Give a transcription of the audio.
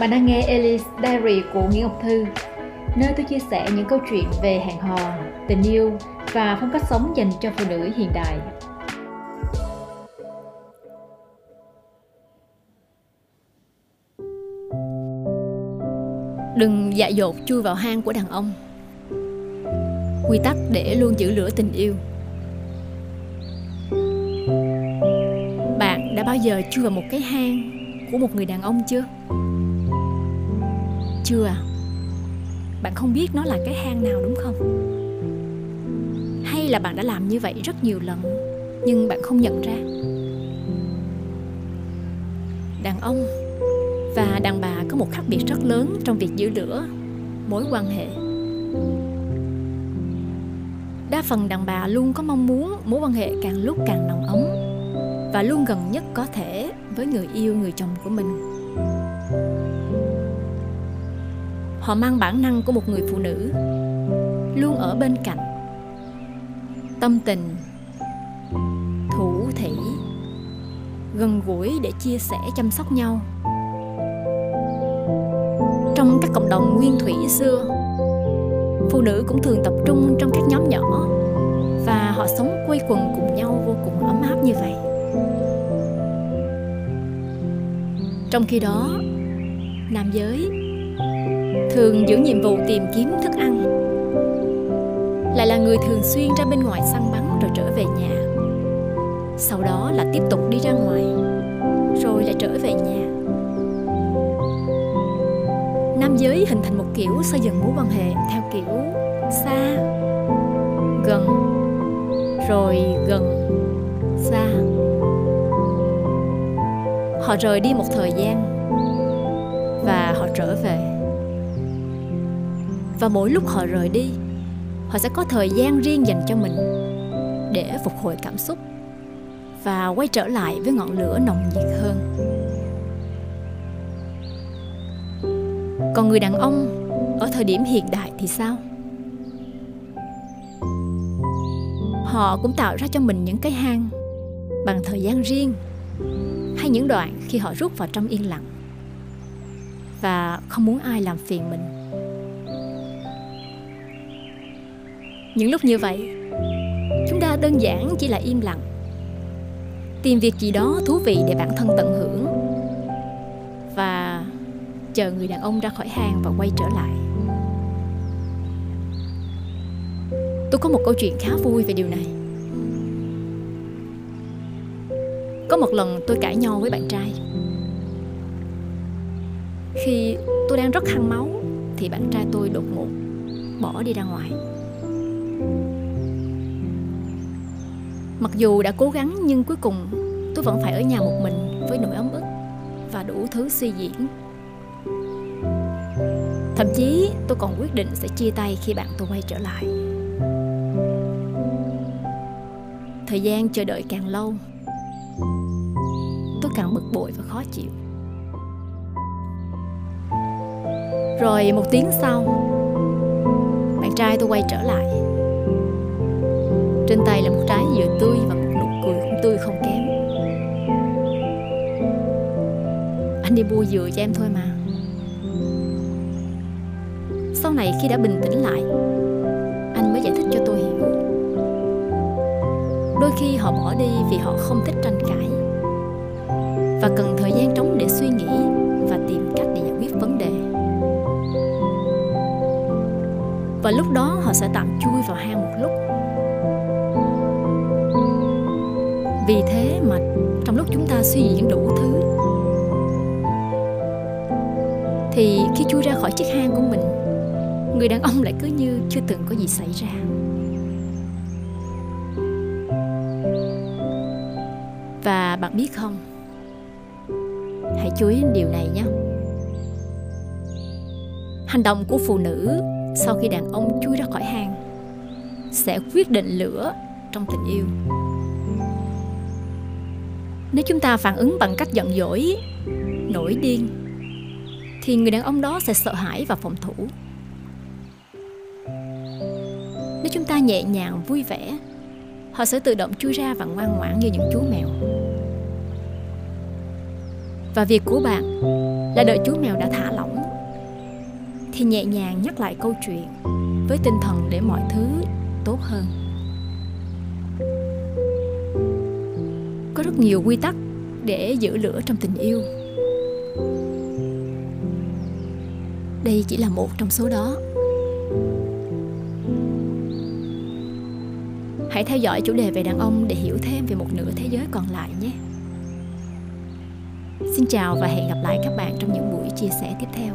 Bạn đang nghe Alice Diary của Nguyễn Ngọc Thư, nơi tôi chia sẻ những câu chuyện về hẹn hò, tình yêu và phong cách sống dành cho phụ nữ hiện đại. Đừng dại dột chui vào hang của đàn ông Quy tắc để luôn giữ lửa tình yêu Bạn đã bao giờ chui vào một cái hang của một người đàn ông chưa? Chưa à? Bạn không biết nó là cái hang nào đúng không? Hay là bạn đã làm như vậy rất nhiều lần, Nhưng bạn không nhận ra Đàn ông và đàn bà có một khác biệt rất lớn trong việc giữ lửa, mối quan hệ đa phần đàn bà luôn có mong muốn mối quan hệ càng lúc càng nồng ấm và luôn gần nhất có thể với người yêu, người chồng của mình. Họ mang bản năng của một người phụ nữ, luôn ở bên cạnh. Tâm tình, thủ thỉ, gần gũi để chia sẻ, chăm sóc nhau. Trong các cộng đồng nguyên thủy xưa, phụ nữ cũng thường tập trung trong các nhóm nhỏ và họ sống quây quần cùng nhau vô cùng ấm áp như vậy trong khi đó, nam giới thường giữ nhiệm vụ tìm kiếm thức ăn, lại là người thường xuyên ra bên ngoài săn bắn rồi trở về nhà. Sau đó là tiếp tục đi ra ngoài, rồi lại trở về nhà. Nam giới hình thành một kiểu xây dựng mối quan hệ theo kiểu xa, gần, rồi gần. Họ rời đi một thời gian và họ trở về. Và mỗi lúc họ rời đi, họ sẽ có thời gian riêng dành cho mình để phục hồi cảm xúc và quay trở lại với ngọn lửa nồng nhiệt hơn. Còn người đàn ông ở thời điểm hiện đại thì sao? Họ cũng tạo ra cho mình những cái hang bằng thời gian riêng những đoạn khi họ rút vào trong yên lặng và không muốn ai làm phiền mình. Những lúc như vậy, chúng ta đơn giản chỉ là im lặng, tìm việc gì đó thú vị để bản thân tận hưởng và chờ người đàn ông ra khỏi hang và quay trở lại. Tôi có một câu chuyện khá vui về điều này. Có một lần tôi cãi nhau với bạn trai. Khi tôi đang rất hăng máu, thì bạn trai tôi đột ngột bỏ đi ra ngoài. Mặc dù đã cố gắng nhưng cuối cùng tôi vẫn phải ở nhà một mình với nỗi ấm ức và đủ thứ suy diễn. Thậm chí tôi còn quyết định sẽ chia tay khi bạn tôi quay trở lại. Thời gian chờ đợi càng lâu tôi càng bực bội và khó chịu. Rồi một tiếng sau, bạn trai tôi quay trở lại. Trên tay là một trái dừa tươi và một nụ cười cũng tươi không kém. Anh đi mua dừa cho em thôi mà. Sau này khi đã bình tĩnh lại khi họ bỏ đi vì họ không thích tranh cãi. Và cần thời gian trống để suy nghĩ và tìm cách để giải quyết vấn đề. Và lúc đó họ sẽ tạm chui vào hang một lúc. Vì thế mà trong lúc chúng ta suy diễn đủ thứ, thì khi chui ra khỏi chiếc hang của mình, người đàn ông lại cứ như chưa từng có gì xảy ra. Và bạn biết không? Hãy chú ý đến điều này nhé. Hành động của phụ nữ sau khi đàn ông chui ra khỏi hang sẽ quyết định lửa trong tình yêu. Nếu chúng ta phản ứng bằng cách giận dỗi, nổi điên, thì người đàn ông đó sẽ sợ hãi và phòng thủ. Nếu chúng ta nhẹ nhàng, vui vẻ họ sẽ tự động chui ra và ngoan ngoãn như những chú mèo. Và việc của bạn là đợi chú mèo đã thả lỏng, thì nhẹ nhàng nhắc lại câu chuyện với tinh thần để mọi thứ tốt hơn. Có rất nhiều quy tắc để giữ lửa trong tình yêu. Đây chỉ là một trong số đó. Hãy theo dõi chủ đề về đàn ông để hiểu thêm về một nửa thế giới còn lại nhé. Xin chào và hẹn gặp lại các bạn trong những buổi chia sẻ tiếp theo.